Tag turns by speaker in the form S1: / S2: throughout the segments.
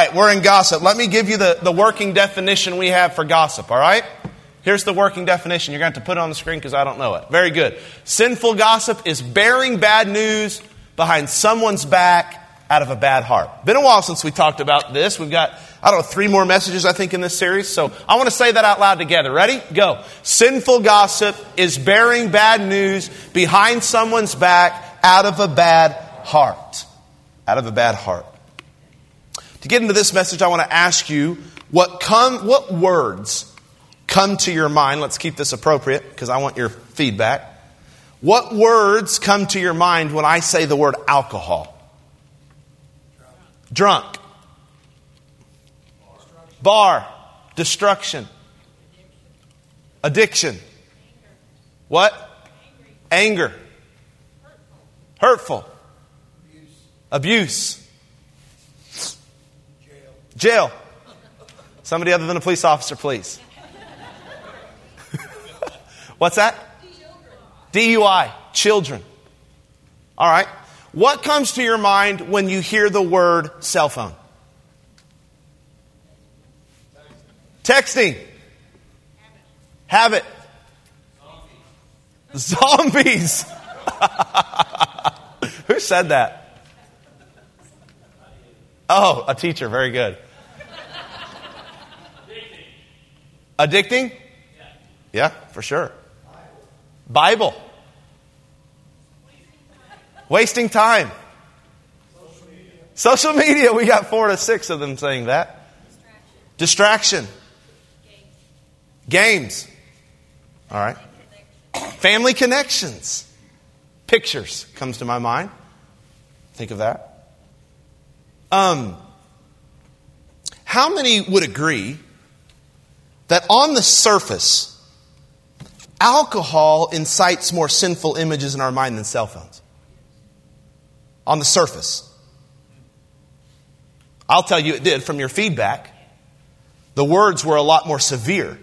S1: right, we're in gossip. Let me give you the, the working definition we have for gossip, all right? Here's the working definition. You're going to have to put it on the screen because I don't know it. Very good. Sinful gossip is bearing bad news behind someone's back out of a bad heart. Been a while since we talked about this. We've got, I don't know, three more messages, I think, in this series. So I want to say that out loud together. Ready? Go. Sinful gossip is bearing bad news behind someone's back out of a bad heart. Out of a bad heart. To get into this message, I want to ask you what come, what words come to your mind? Let's keep this appropriate because I want your feedback. What words come to your mind when I say the word alcohol? Drunk. Bar. Destruction. Addiction. What? Anger. Hurtful. Abuse. Jail. Somebody other than a police officer, please. What's that? DUI, children. All right. What comes to your mind when you hear the word cell phone? Texting. Habit. Zombies. Zombies. Who said that? Oh, a teacher. Very good. Addicting? Yeah, for sure. Bible. Wasting time. Social media. We got four to six of them saying that. Distraction. Games. All right. Family connections. Pictures comes to my mind. Think of that. Um, how many would agree that on the surface, alcohol incites more sinful images in our mind than cell phones. On the surface. I'll tell you it did from your feedback. The words were a lot more severe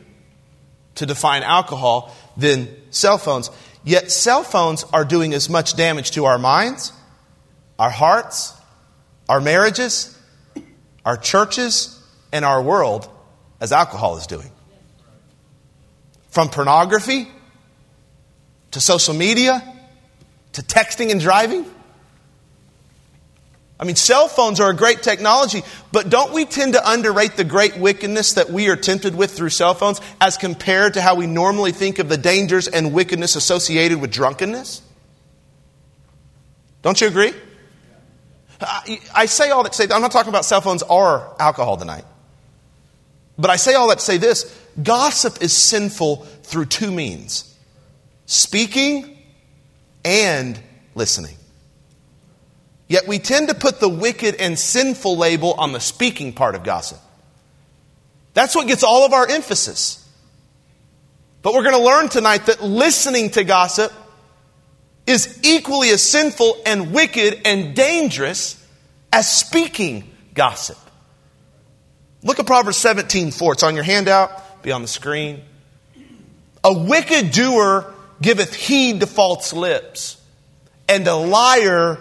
S1: to define alcohol than cell phones. Yet cell phones are doing as much damage to our minds, our hearts, our marriages, our churches, and our world as alcohol is doing. From pornography to social media to texting and driving. I mean, cell phones are a great technology, but don't we tend to underrate the great wickedness that we are tempted with through cell phones as compared to how we normally think of the dangers and wickedness associated with drunkenness? Don't you agree? I say all that to say, I'm not talking about cell phones or alcohol tonight. But I say all that to say this gossip is sinful through two means speaking and listening. Yet we tend to put the wicked and sinful label on the speaking part of gossip. That's what gets all of our emphasis. But we're going to learn tonight that listening to gossip is equally as sinful and wicked and dangerous as speaking gossip. Look at Proverbs 17 4. It's on your handout, be on the screen. A wicked doer giveth heed to false lips, and a liar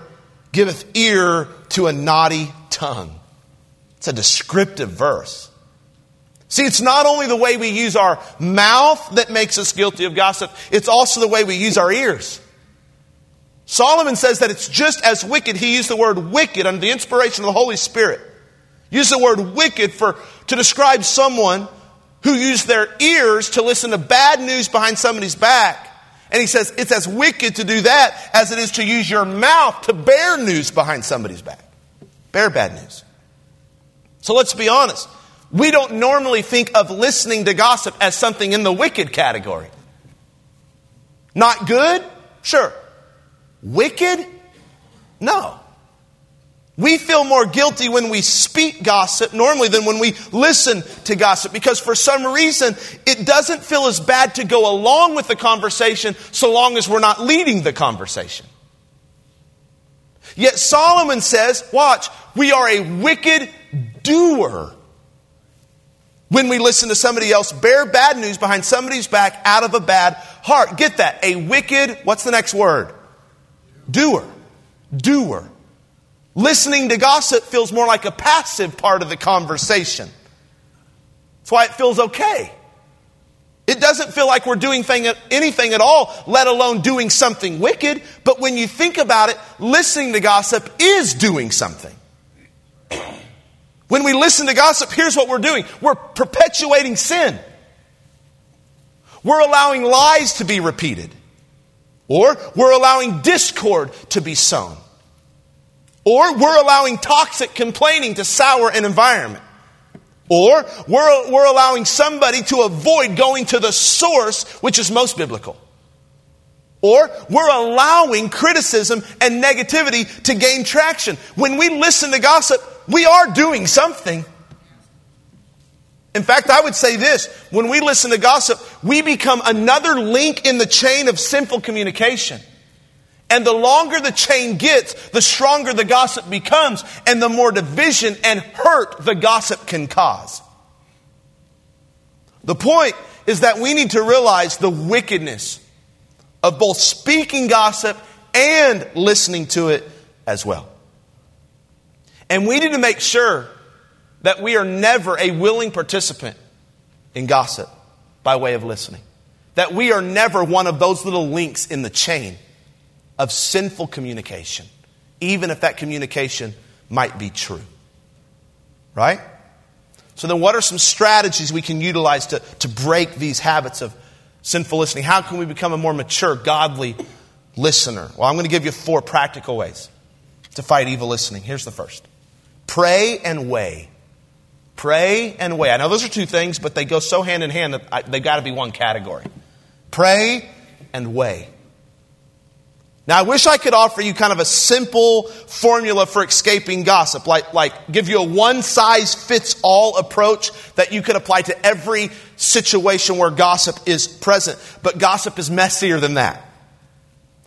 S1: giveth ear to a naughty tongue. It's a descriptive verse. See, it's not only the way we use our mouth that makes us guilty of gossip, it's also the way we use our ears. Solomon says that it's just as wicked. He used the word wicked under the inspiration of the Holy Spirit. Use the word wicked for, to describe someone who use their ears to listen to bad news behind somebody's back. And he says it's as wicked to do that as it is to use your mouth to bear news behind somebody's back. Bear bad news. So let's be honest. We don't normally think of listening to gossip as something in the wicked category. Not good? Sure. Wicked? No. We feel more guilty when we speak gossip normally than when we listen to gossip because for some reason it doesn't feel as bad to go along with the conversation so long as we're not leading the conversation. Yet Solomon says, watch, we are a wicked doer when we listen to somebody else bear bad news behind somebody's back out of a bad heart. Get that? A wicked, what's the next word? Doer. Doer. Listening to gossip feels more like a passive part of the conversation. That's why it feels okay. It doesn't feel like we're doing thing, anything at all, let alone doing something wicked. But when you think about it, listening to gossip is doing something. When we listen to gossip, here's what we're doing we're perpetuating sin. We're allowing lies to be repeated. Or we're allowing discord to be sown. Or we're allowing toxic complaining to sour an environment. Or we're, we're allowing somebody to avoid going to the source, which is most biblical. Or we're allowing criticism and negativity to gain traction. When we listen to gossip, we are doing something. In fact, I would say this when we listen to gossip, we become another link in the chain of sinful communication. And the longer the chain gets, the stronger the gossip becomes, and the more division and hurt the gossip can cause. The point is that we need to realize the wickedness of both speaking gossip and listening to it as well. And we need to make sure that we are never a willing participant in gossip by way of listening. That we are never one of those little links in the chain of sinful communication, even if that communication might be true. Right? So, then what are some strategies we can utilize to, to break these habits of sinful listening? How can we become a more mature, godly listener? Well, I'm going to give you four practical ways to fight evil listening. Here's the first pray and weigh. Pray and weigh. I know those are two things, but they go so hand in hand that they've got to be one category. Pray and weigh. Now, I wish I could offer you kind of a simple formula for escaping gossip, like, like give you a one size fits all approach that you could apply to every situation where gossip is present. But gossip is messier than that.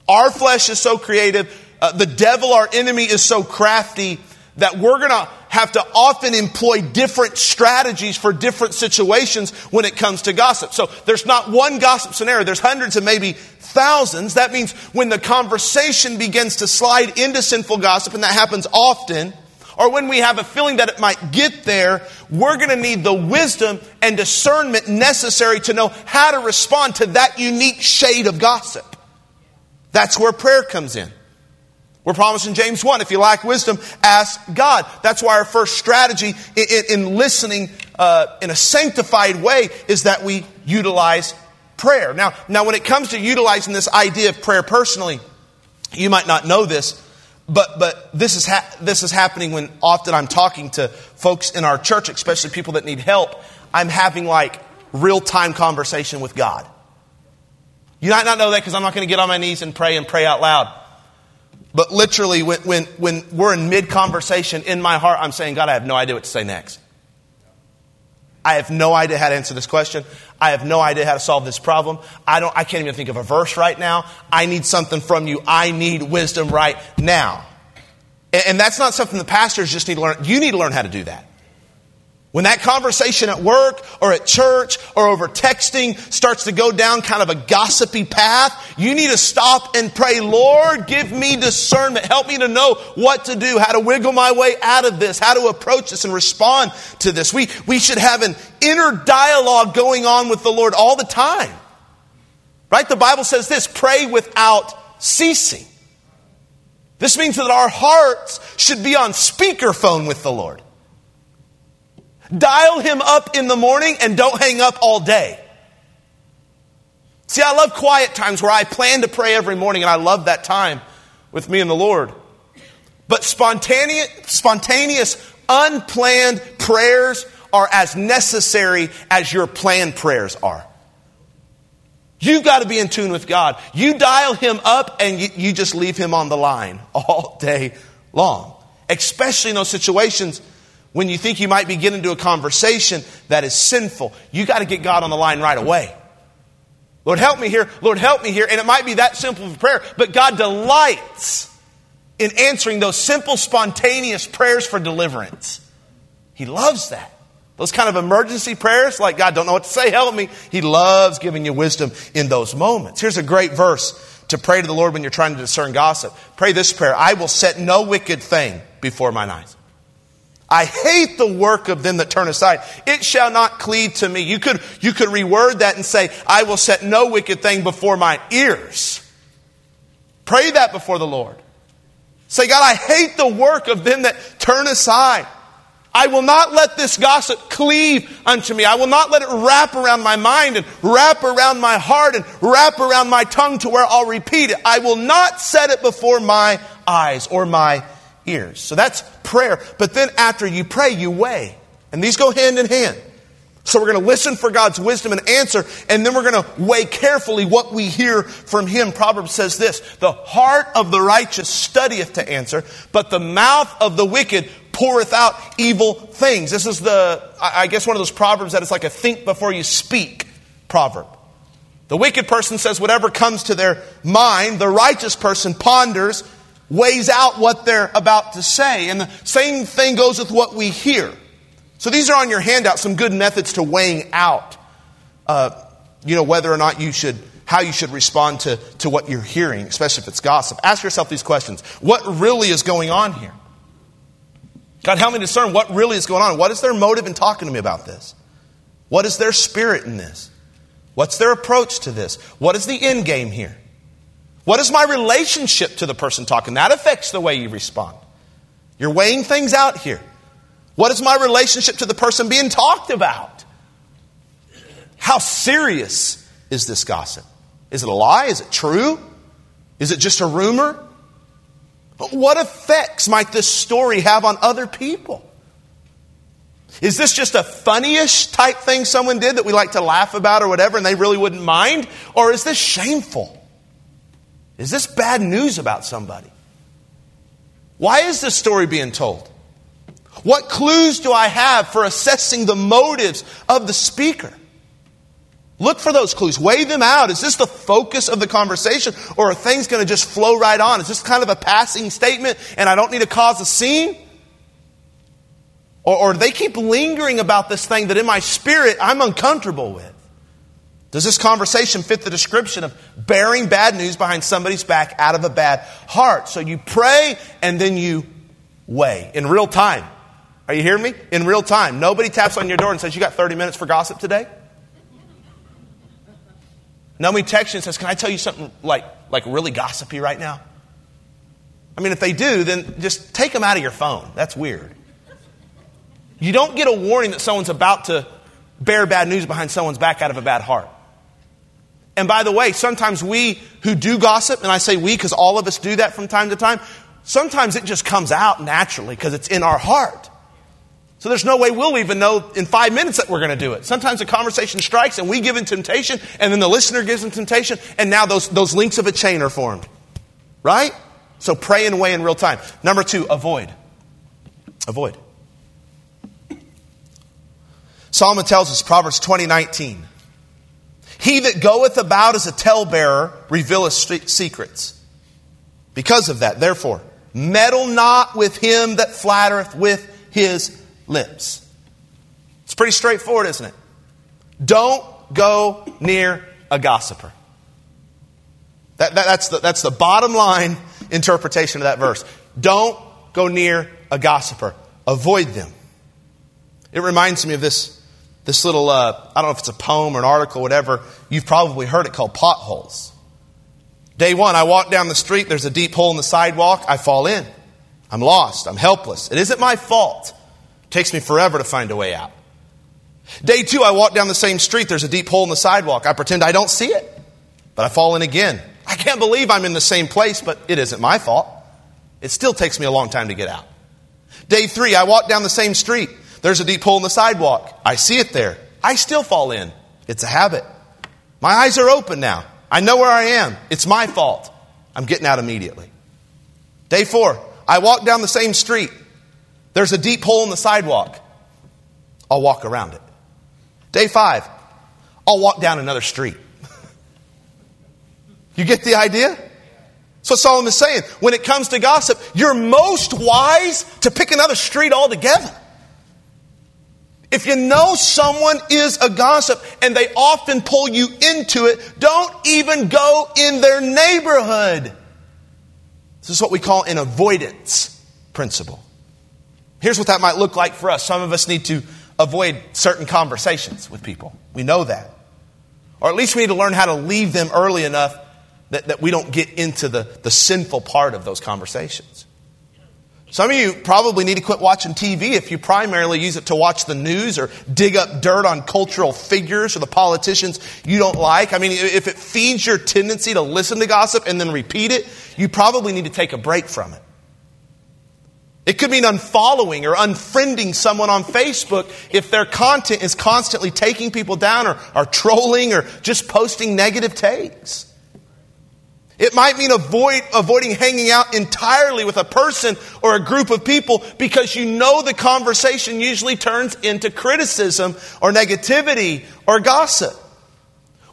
S1: Our flesh is so creative. Uh, the devil, our enemy, is so crafty that we're going to have to often employ different strategies for different situations when it comes to gossip. So there's not one gossip scenario, there's hundreds and maybe thousands. That means when the conversation begins to slide into sinful gossip, and that happens often, or when we have a feeling that it might get there, we're going to need the wisdom and discernment necessary to know how to respond to that unique shade of gossip. That's where prayer comes in. We're promised in James 1 if you lack wisdom, ask God. That's why our first strategy in, in, in listening uh, in a sanctified way is that we utilize prayer. Now, now, when it comes to utilizing this idea of prayer personally, you might not know this, but, but this, is ha- this is happening when often I'm talking to folks in our church, especially people that need help. I'm having like real time conversation with God. You might not know that because I'm not going to get on my knees and pray and pray out loud. But literally, when, when, when we're in mid conversation, in my heart, I'm saying, God, I have no idea what to say next. I have no idea how to answer this question. I have no idea how to solve this problem. I don't, I can't even think of a verse right now. I need something from you. I need wisdom right now. And, and that's not something the pastors just need to learn. You need to learn how to do that. When that conversation at work or at church or over texting starts to go down kind of a gossipy path, you need to stop and pray, Lord, give me discernment. Help me to know what to do, how to wiggle my way out of this, how to approach this and respond to this. We, we should have an inner dialogue going on with the Lord all the time. Right? The Bible says this pray without ceasing. This means that our hearts should be on speakerphone with the Lord. Dial him up in the morning and don't hang up all day. See, I love quiet times where I plan to pray every morning and I love that time with me and the Lord. But spontaneous, spontaneous unplanned prayers are as necessary as your planned prayers are. You've got to be in tune with God. You dial him up and you, you just leave him on the line all day long. Especially in those situations when you think you might be getting into a conversation that is sinful, you got to get God on the line right away. Lord, help me here. Lord, help me here. And it might be that simple of a prayer, but God delights in answering those simple, spontaneous prayers for deliverance. He loves that. Those kind of emergency prayers, like God, don't know what to say, help me. He loves giving you wisdom in those moments. Here's a great verse to pray to the Lord when you're trying to discern gossip. Pray this prayer I will set no wicked thing before mine eyes. I hate the work of them that turn aside. It shall not cleave to me. You could, you could reword that and say, I will set no wicked thing before my ears. Pray that before the Lord. Say, God, I hate the work of them that turn aside. I will not let this gossip cleave unto me. I will not let it wrap around my mind and wrap around my heart and wrap around my tongue to where I'll repeat it. I will not set it before my eyes or my So that's prayer. But then after you pray, you weigh. And these go hand in hand. So we're going to listen for God's wisdom and answer, and then we're going to weigh carefully what we hear from Him. Proverbs says this The heart of the righteous studieth to answer, but the mouth of the wicked poureth out evil things. This is the, I guess, one of those proverbs that is like a think before you speak proverb. The wicked person says whatever comes to their mind, the righteous person ponders weighs out what they're about to say. And the same thing goes with what we hear. So these are on your handout, some good methods to weighing out, uh, you know, whether or not you should, how you should respond to, to what you're hearing, especially if it's gossip. Ask yourself these questions. What really is going on here? God, help me discern what really is going on. What is their motive in talking to me about this? What is their spirit in this? What's their approach to this? What is the end game here? What is my relationship to the person talking? That affects the way you respond. You're weighing things out here. What is my relationship to the person being talked about? How serious is this gossip? Is it a lie? Is it true? Is it just a rumor? What effects might this story have on other people? Is this just a funnyish type thing someone did that we like to laugh about or whatever and they really wouldn't mind? Or is this shameful? Is this bad news about somebody? Why is this story being told? What clues do I have for assessing the motives of the speaker? Look for those clues. Weigh them out. Is this the focus of the conversation or are things going to just flow right on? Is this kind of a passing statement and I don't need to cause a scene? Or, or do they keep lingering about this thing that in my spirit I'm uncomfortable with? Does this conversation fit the description of bearing bad news behind somebody's back out of a bad heart? So you pray and then you weigh in real time. Are you hearing me? In real time. Nobody taps on your door and says, You got 30 minutes for gossip today? Nobody texts you and says, Can I tell you something like, like really gossipy right now? I mean, if they do, then just take them out of your phone. That's weird. You don't get a warning that someone's about to bear bad news behind someone's back out of a bad heart. And by the way, sometimes we who do gossip, and I say we because all of us do that from time to time, sometimes it just comes out naturally because it's in our heart. So there's no way we'll even know in five minutes that we're going to do it. Sometimes a conversation strikes and we give in temptation, and then the listener gives in temptation, and now those, those links of a chain are formed. Right? So pray and weigh in real time. Number two, avoid. Avoid. Solomon tells us, Proverbs 20, 19. He that goeth about as a talebearer revealeth secrets. Because of that, therefore, meddle not with him that flattereth with his lips. It's pretty straightforward, isn't it? Don't go near a gossiper. That, that, that's, the, that's the bottom line interpretation of that verse. Don't go near a gossiper. Avoid them. It reminds me of this this little, uh, I don't know if it's a poem or an article, whatever, you've probably heard it called Potholes. Day one, I walk down the street, there's a deep hole in the sidewalk, I fall in. I'm lost, I'm helpless. It isn't my fault. It takes me forever to find a way out. Day two, I walk down the same street, there's a deep hole in the sidewalk. I pretend I don't see it, but I fall in again. I can't believe I'm in the same place, but it isn't my fault. It still takes me a long time to get out. Day three, I walk down the same street. There's a deep hole in the sidewalk. I see it there. I still fall in. It's a habit. My eyes are open now. I know where I am. It's my fault. I'm getting out immediately. Day four, I walk down the same street. There's a deep hole in the sidewalk. I'll walk around it. Day five, I'll walk down another street. you get the idea? So Solomon is saying, when it comes to gossip, you're most wise to pick another street altogether. If you know someone is a gossip and they often pull you into it, don't even go in their neighborhood. This is what we call an avoidance principle. Here's what that might look like for us. Some of us need to avoid certain conversations with people. We know that. Or at least we need to learn how to leave them early enough that, that we don't get into the, the sinful part of those conversations. Some of you probably need to quit watching TV if you primarily use it to watch the news or dig up dirt on cultural figures or the politicians you don't like. I mean, if it feeds your tendency to listen to gossip and then repeat it, you probably need to take a break from it. It could mean unfollowing or unfriending someone on Facebook if their content is constantly taking people down or, or trolling or just posting negative takes. It might mean avoid, avoiding hanging out entirely with a person or a group of people because you know the conversation usually turns into criticism or negativity or gossip.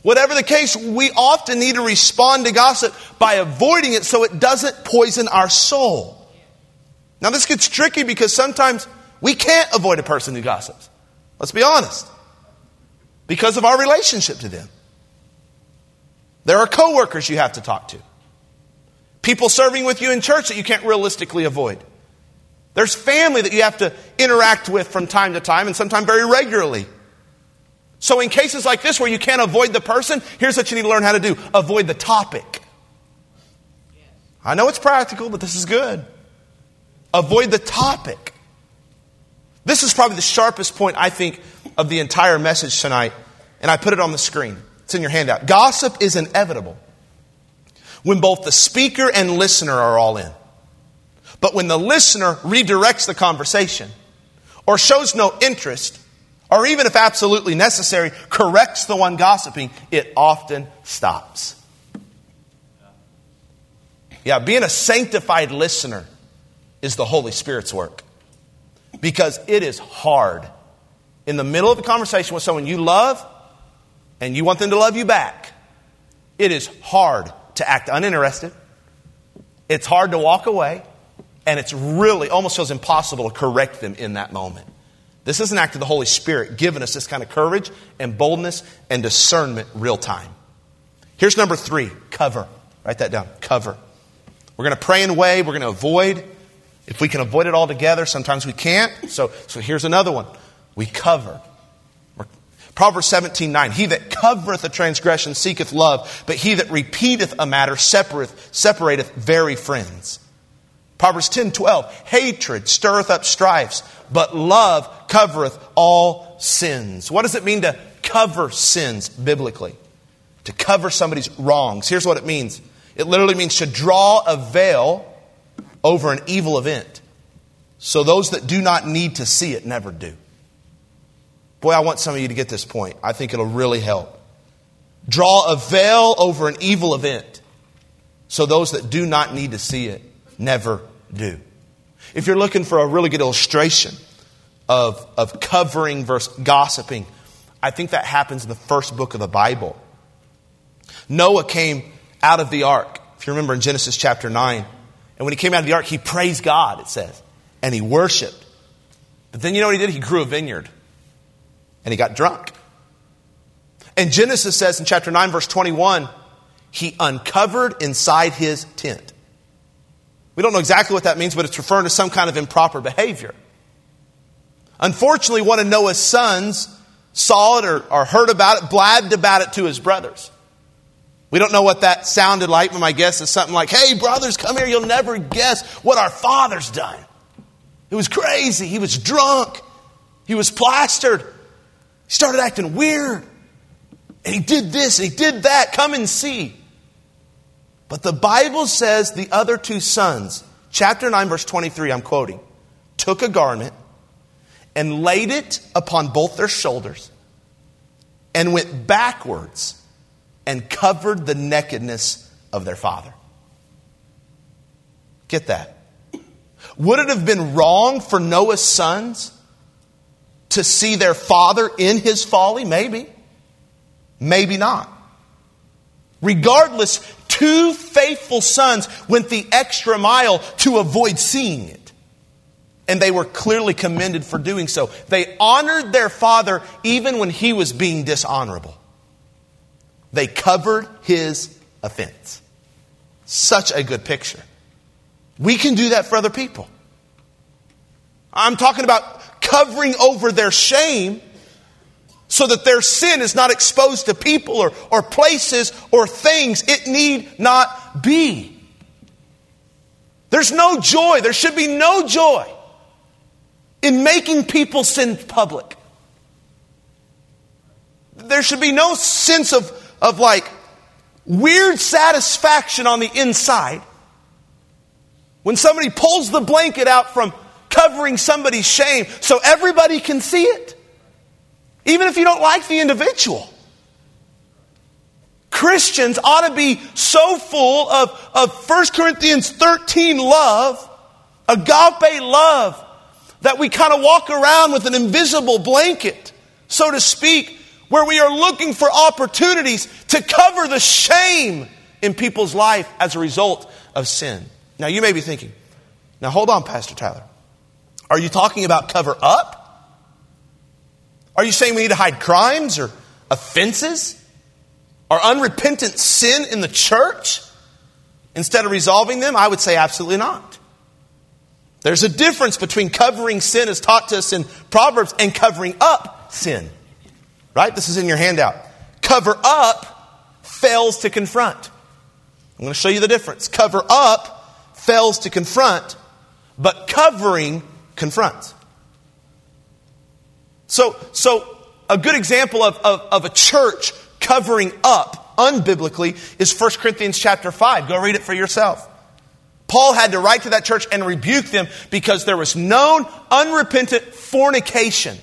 S1: Whatever the case, we often need to respond to gossip by avoiding it so it doesn't poison our soul. Now, this gets tricky because sometimes we can't avoid a person who gossips. Let's be honest. Because of our relationship to them. There are coworkers you have to talk to. People serving with you in church that you can't realistically avoid. There's family that you have to interact with from time to time and sometimes very regularly. So, in cases like this where you can't avoid the person, here's what you need to learn how to do avoid the topic. I know it's practical, but this is good. Avoid the topic. This is probably the sharpest point, I think, of the entire message tonight, and I put it on the screen. It's in your handout. Gossip is inevitable when both the speaker and listener are all in. But when the listener redirects the conversation or shows no interest, or even if absolutely necessary, corrects the one gossiping, it often stops. Yeah, being a sanctified listener is the Holy Spirit's work. Because it is hard in the middle of a conversation with someone you love and you want them to love you back, it is hard to act uninterested. It's hard to walk away. And it's really almost feels impossible to correct them in that moment. This is an act of the Holy Spirit giving us this kind of courage and boldness and discernment real time. Here's number three cover. Write that down. Cover. We're going to pray and weigh. We're going to avoid. If we can avoid it altogether, sometimes we can't. So, so here's another one. We cover. Proverbs 17, 9. He that covereth a transgression seeketh love, but he that repeateth a matter separateth, separateth very friends. Proverbs 10, 12. Hatred stirreth up strifes, but love covereth all sins. What does it mean to cover sins biblically? To cover somebody's wrongs. Here's what it means it literally means to draw a veil over an evil event. So those that do not need to see it never do. Boy, I want some of you to get this point. I think it'll really help. Draw a veil over an evil event so those that do not need to see it never do. If you're looking for a really good illustration of, of covering versus gossiping, I think that happens in the first book of the Bible. Noah came out of the ark, if you remember in Genesis chapter 9. And when he came out of the ark, he praised God, it says, and he worshiped. But then you know what he did? He grew a vineyard and he got drunk. And Genesis says in chapter 9, verse 21, he uncovered inside his tent. We don't know exactly what that means, but it's referring to some kind of improper behavior. Unfortunately, one of Noah's sons saw it or, or heard about it, blabbed about it to his brothers. We don't know what that sounded like, but my guess is something like, Hey, brothers, come here. You'll never guess what our father's done. It was crazy. He was drunk. He was plastered. He started acting weird. And he did this and he did that. Come and see. But the Bible says the other two sons, chapter 9, verse 23, I'm quoting, took a garment and laid it upon both their shoulders and went backwards and covered the nakedness of their father. Get that. Would it have been wrong for Noah's sons to see their father in his folly? Maybe. Maybe not. Regardless, two faithful sons went the extra mile to avoid seeing it. And they were clearly commended for doing so. They honored their father even when he was being dishonorable. They covered his offense. Such a good picture. We can do that for other people. I'm talking about covering over their shame so that their sin is not exposed to people or, or places or things it need not be. There's no joy, there should be no joy in making people sin public. There should be no sense of, of like weird satisfaction on the inside when somebody pulls the blanket out from covering somebody's shame so everybody can see it. Even if you don't like the individual. Christians ought to be so full of, of 1 Corinthians 13 love, agape love, that we kind of walk around with an invisible blanket, so to speak, where we are looking for opportunities to cover the shame in people's life as a result of sin. Now, you may be thinking, now hold on, Pastor Tyler. Are you talking about cover up? Are you saying we need to hide crimes or offenses or unrepentant sin in the church instead of resolving them? I would say absolutely not. There's a difference between covering sin as taught to us in Proverbs and covering up sin. Right? This is in your handout. Cover up fails to confront. I'm going to show you the difference. Cover up fails to confront, but covering confronts. So, so a good example of, of, of a church covering up unbiblically is 1 Corinthians chapter 5. Go read it for yourself. Paul had to write to that church and rebuke them because there was known unrepentant fornication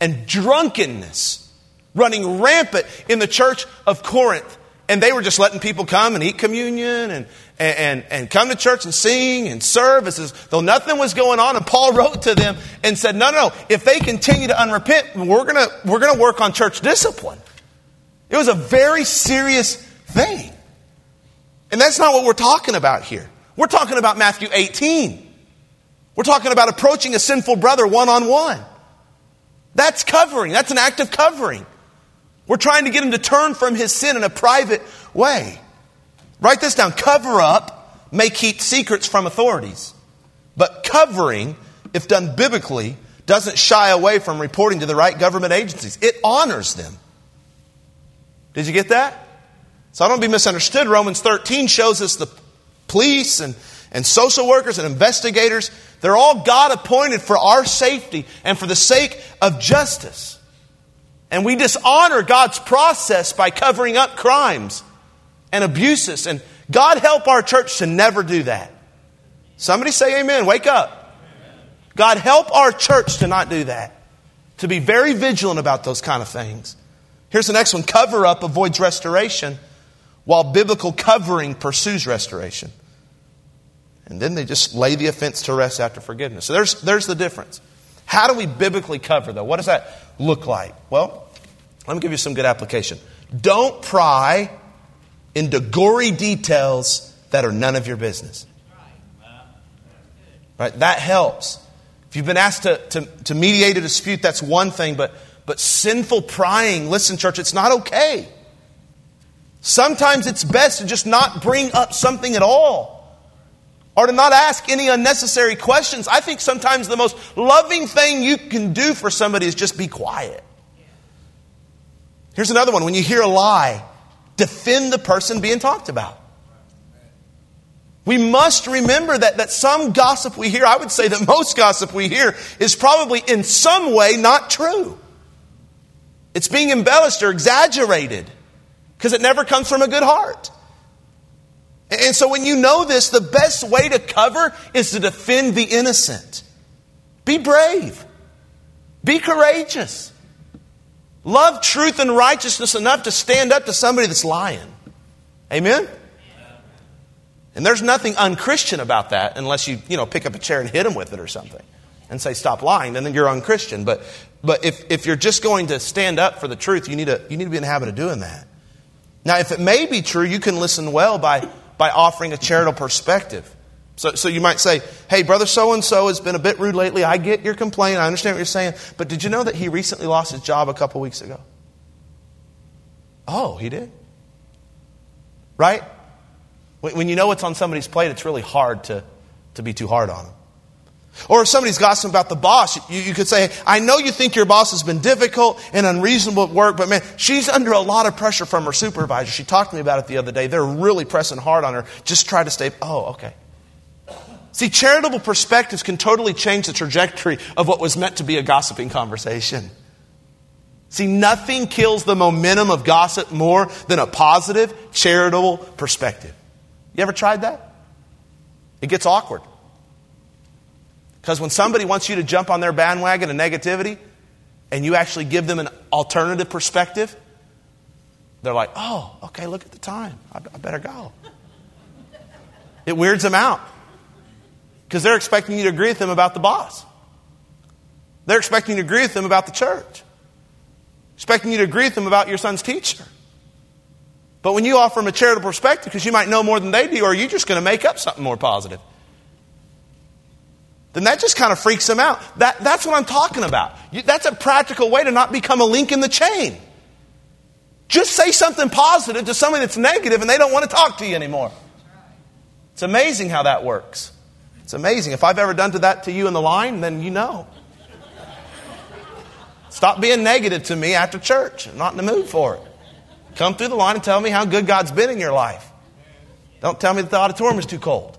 S1: and drunkenness running rampant in the church of Corinth. And they were just letting people come and eat communion and, and, and come to church and sing and serve as though nothing was going on. And Paul wrote to them and said, no, no, no. if they continue to unrepent, we're going we're going to work on church discipline. It was a very serious thing. And that's not what we're talking about here. We're talking about Matthew 18. We're talking about approaching a sinful brother one on one. That's covering. That's an act of covering. We're trying to get him to turn from his sin in a private way. Write this down. Cover up may keep secrets from authorities. But covering, if done biblically, doesn't shy away from reporting to the right government agencies. It honors them. Did you get that? So I don't be misunderstood. Romans 13 shows us the police and, and social workers and investigators, they're all God appointed for our safety and for the sake of justice. And we dishonor God's process by covering up crimes and abuses. And God help our church to never do that. Somebody say amen. Wake up. God help our church to not do that. To be very vigilant about those kind of things. Here's the next one cover up avoids restoration, while biblical covering pursues restoration. And then they just lay the offense to rest after forgiveness. So there's, there's the difference. How do we biblically cover, though? What does that look like? Well, let me give you some good application. Don't pry into gory details that are none of your business. Right? That helps. If you've been asked to, to, to mediate a dispute, that's one thing, but, but sinful prying, listen, church, it's not okay. Sometimes it's best to just not bring up something at all or to not ask any unnecessary questions. I think sometimes the most loving thing you can do for somebody is just be quiet. Here's another one when you hear a lie, defend the person being talked about. We must remember that, that some gossip we hear, I would say that most gossip we hear, is probably in some way not true. It's being embellished or exaggerated because it never comes from a good heart. And so when you know this, the best way to cover is to defend the innocent. Be brave. Be courageous. Love truth and righteousness enough to stand up to somebody that's lying. Amen? And there's nothing unchristian about that unless you, you know, pick up a chair and hit them with it or something and say, stop lying, then you're unchristian. But, but if, if you're just going to stand up for the truth, you need, to, you need to be in the habit of doing that. Now, if it may be true, you can listen well by by offering a charitable perspective. So, so you might say, hey, brother so and so has been a bit rude lately. I get your complaint. I understand what you're saying. But did you know that he recently lost his job a couple weeks ago? Oh, he did? Right? When, you know what's on somebody's plate, it's really hard to, to be too hard on them. Or if somebody's gossiping about the boss, you, you, could say, I know you think your boss has been difficult and unreasonable at work, but man, she's under a lot of pressure from her supervisor. She talked to me about it the other day. They're really pressing hard on her. Just try to stay, oh, okay. See, charitable perspectives can totally change the trajectory of what was meant to be a gossiping conversation. See, nothing kills the momentum of gossip more than a positive, charitable perspective. You ever tried that? It gets awkward. Because when somebody wants you to jump on their bandwagon of negativity and you actually give them an alternative perspective, they're like, oh, okay, look at the time. I, I better go. It weirds them out because they're expecting you to agree with them about the boss. They're expecting you to agree with them about the church, expecting you to agree with them about your son's teacher. But when you offer them a charitable perspective, because you might know more than they do, or are you just going to make up something more positive? Then that just kind of freaks them out. That, that's what I'm talking about. You, that's a practical way to not become a link in the chain. Just say something positive to somebody that's negative and they don't want to talk to you anymore. It's amazing how that works. It's amazing. If I've ever done to that to you in the line, then you know. Stop being negative to me after church. I'm not in the mood for it. Come through the line and tell me how good God's been in your life. Don't tell me that the auditorium is too cold.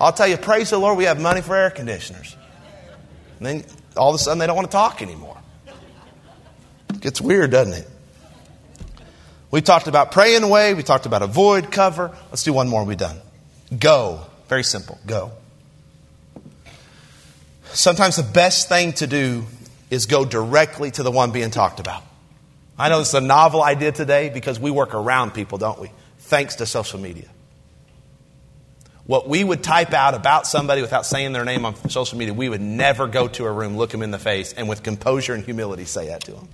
S1: I'll tell you, praise the Lord, we have money for air conditioners. And then all of a sudden they don't want to talk anymore. It gets weird, doesn't it? We talked about praying away. We talked about avoid, cover. Let's do one more. We're done. Go. Very simple. Go. Sometimes the best thing to do is go directly to the one being talked about. I know this is a novel idea today because we work around people, don't we? Thanks to social media. What we would type out about somebody without saying their name on social media, we would never go to a room, look them in the face, and with composure and humility say that to them.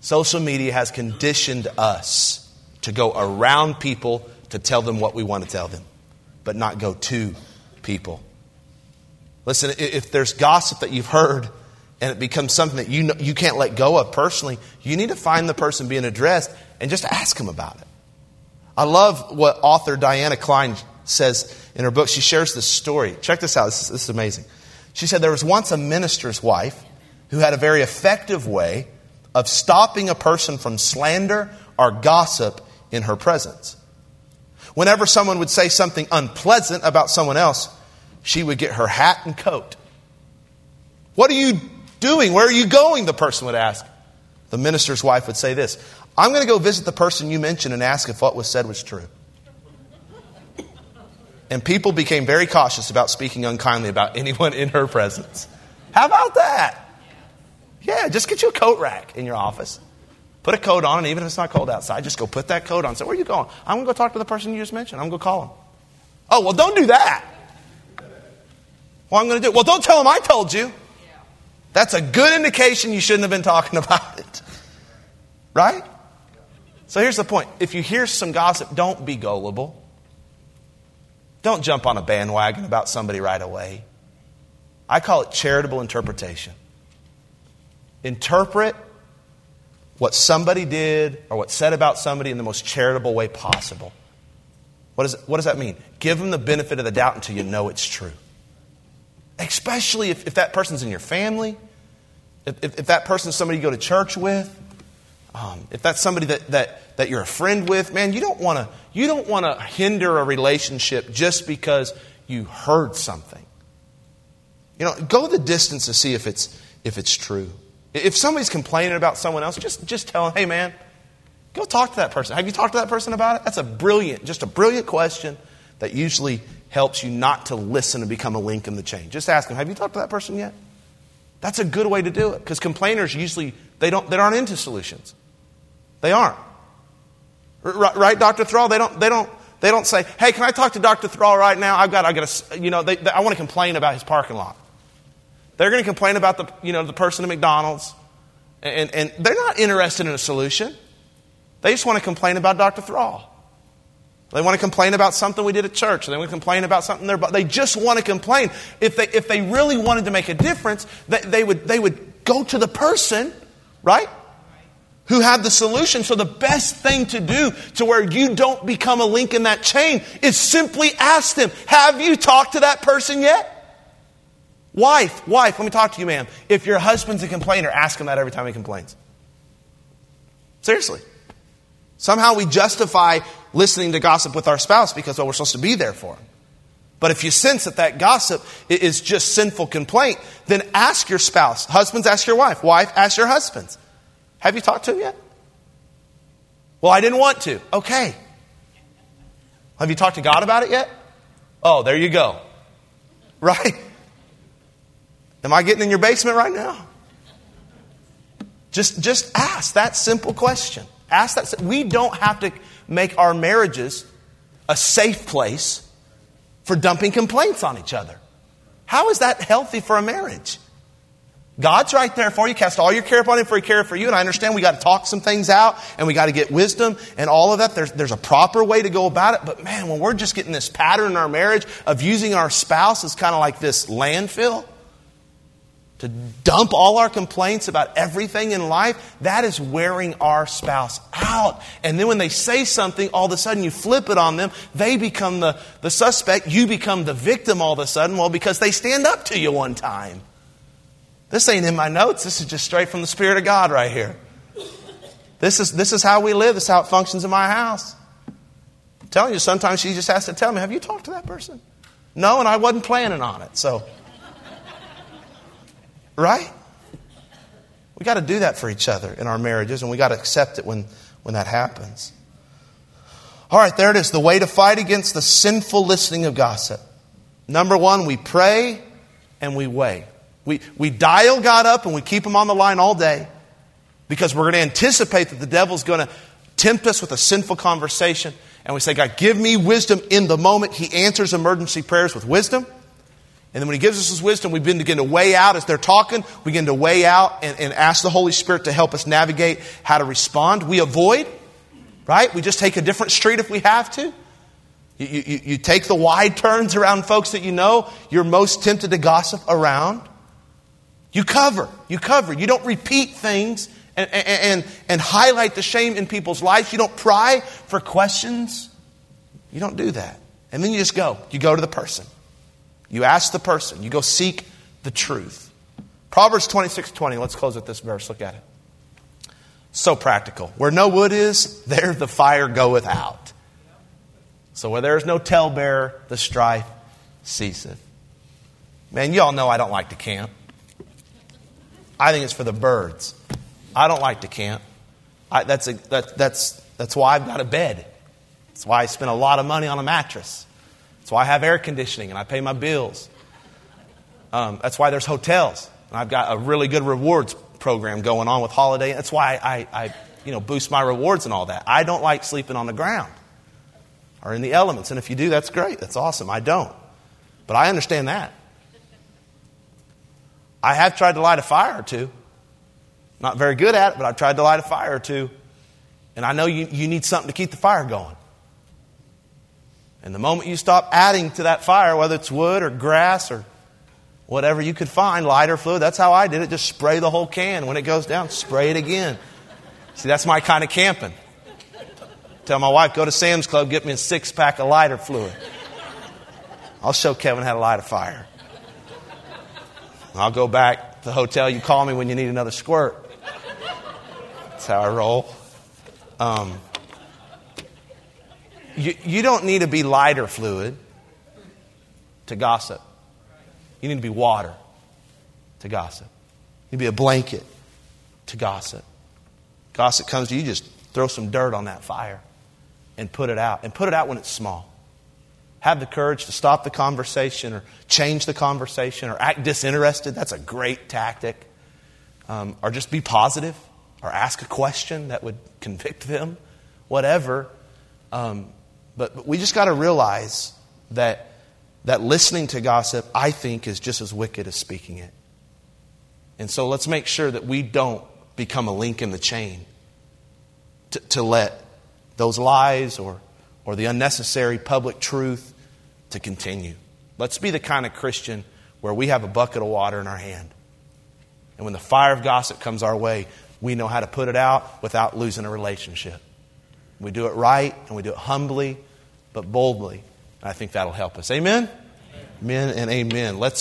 S1: Social media has conditioned us to go around people to tell them what we want to tell them, but not go to people. Listen, if there's gossip that you've heard and it becomes something that you, know, you can't let go of personally, you need to find the person being addressed and just ask them about it. I love what author Diana Klein says in her book. She shares this story. Check this out. This is, this is amazing. She said there was once a minister's wife who had a very effective way of stopping a person from slander or gossip in her presence. Whenever someone would say something unpleasant about someone else, she would get her hat and coat. What are you doing? Where are you going? The person would ask. The minister's wife would say this I'm going to go visit the person you mentioned and ask if what was said was true. And people became very cautious about speaking unkindly about anyone in her presence. How about that? Yeah, just get you a coat rack in your office. Put a coat on, and even if it's not cold outside, just go put that coat on. Say, where are you going? I'm going to go talk to the person you just mentioned. I'm going to call him. Oh, well, don't do that. Well, I'm going to do Well, don't tell him I told you. That's a good indication you shouldn't have been talking about it. Right? So here's the point if you hear some gossip, don't be gullible. Don't jump on a bandwagon about somebody right away. I call it charitable interpretation. Interpret what somebody did or what's said about somebody in the most charitable way possible. What, is, what does that mean? Give them the benefit of the doubt until you know it's true. Especially if, if that person's in your family, if, if, if that person's somebody you go to church with, um, if that's somebody that, that, that you're a friend with, man, you don't want to hinder a relationship just because you heard something. You know, go the distance to see if it's if it's true. If somebody's complaining about someone else, just just tell them, hey man, go talk to that person. Have you talked to that person about it? That's a brilliant, just a brilliant question that usually helps you not to listen and become a link in the chain. Just ask them, have you talked to that person yet? That's a good way to do it because complainers usually they don't they aren't into solutions. They aren't. Right, Dr. Thrall? They don't, they don't, they don't say, hey, can I talk to Dr. Thrall right now? I've got, I've got a, you know, they, they, I want to complain about his parking lot. They're going to complain about the, you know, the person at McDonald's. And, and they're not interested in a solution. They just want to complain about Dr. Thrall. They want to complain about something we did at church. They want to complain about something there. but They just want to complain. If they, if they really wanted to make a difference, they, they, would, they would go to the person, right? Who have the solution. So the best thing to do to where you don't become a link in that chain is simply ask them, have you talked to that person yet? Wife, wife, let me talk to you, ma'am. If your husband's a complainer, ask him that every time he complains. Seriously. Somehow we justify listening to gossip with our spouse because, well, we're supposed to be there for him. But if you sense that that gossip is just sinful complaint, then ask your spouse. Husbands, ask your wife. Wife, ask your husbands. Have you talked to him yet? Well, I didn't want to. Okay. Have you talked to God about it yet? Oh, there you go. Right? Am I getting in your basement right now? Just, just ask that simple question. Ask that. We don't have to make our marriages a safe place for dumping complaints on each other. How is that healthy for a marriage? God's right there for you. Cast all your care upon Him for He cares for you. And I understand we got to talk some things out and we got to get wisdom and all of that. There's, there's a proper way to go about it. But man, when we're just getting this pattern in our marriage of using our spouse as kind of like this landfill, to dump all our complaints about everything in life, that is wearing our spouse out. And then when they say something, all of a sudden you flip it on them, they become the, the suspect, you become the victim all of a sudden, well, because they stand up to you one time. This ain't in my notes, this is just straight from the Spirit of God right here. This is, this is how we live, this is how it functions in my house. I'm telling you, sometimes she just has to tell me, Have you talked to that person? No, and I wasn't planning on it, so. Right? We got to do that for each other in our marriages, and we got to accept it when, when that happens. All right, there it is. The way to fight against the sinful listening of gossip. Number one, we pray and we weigh. We, we dial God up and we keep him on the line all day because we're going to anticipate that the devil's going to tempt us with a sinful conversation. And we say, God, give me wisdom in the moment. He answers emergency prayers with wisdom. And then when he gives us his wisdom, we begin to weigh out as they're talking. We begin to weigh out and, and ask the Holy Spirit to help us navigate how to respond. We avoid, right? We just take a different street if we have to. You, you, you take the wide turns around folks that you know you're most tempted to gossip around. You cover. You cover. You don't repeat things and, and, and, highlight the shame in people's lives. You don't pry for questions. You don't do that. And then you just go. You go to the person. You ask the person. You go seek the truth. Proverbs 26 20. Let's close with this verse. Look at it. So practical. Where no wood is, there the fire goeth out. So where there is no talebearer, the strife ceaseth. Man, you all know I don't like to camp. I think it's for the birds. I don't like to camp. I, that's, a, that, that's, that's why I've got a bed. That's why I spend a lot of money on a mattress. That's why I have air conditioning and I pay my bills. Um, that's why there's hotels. And I've got a really good rewards program going on with Holiday. That's why I, I you know, boost my rewards and all that. I don't like sleeping on the ground or in the elements. And if you do, that's great. That's awesome. I don't. But I understand that. I have tried to light a fire or two. Not very good at it, but I've tried to light a fire or two. And I know you, you need something to keep the fire going. And the moment you stop adding to that fire, whether it's wood or grass or whatever you could find, lighter fluid, that's how I did it. Just spray the whole can. When it goes down, spray it again. See, that's my kind of camping. Tell my wife, go to Sam's Club, get me a six pack of lighter fluid. I'll show Kevin how to light a fire. I'll go back to the hotel. You call me when you need another squirt. That's how I roll. Um, you, you don't need to be lighter fluid to gossip. You need to be water to gossip. You need to be a blanket to gossip. Gossip comes to you, just throw some dirt on that fire and put it out. And put it out when it's small. Have the courage to stop the conversation or change the conversation or act disinterested. That's a great tactic. Um, or just be positive or ask a question that would convict them. Whatever. Um, but, but we just got to realize that, that listening to gossip, I think, is just as wicked as speaking it. And so let's make sure that we don't become a link in the chain to, to let those lies or, or the unnecessary public truth to continue. Let's be the kind of Christian where we have a bucket of water in our hand. And when the fire of gossip comes our way, we know how to put it out without losing a relationship. We do it right and we do it humbly but boldly. I think that'll help us. Amen? Amen, amen and amen. Let's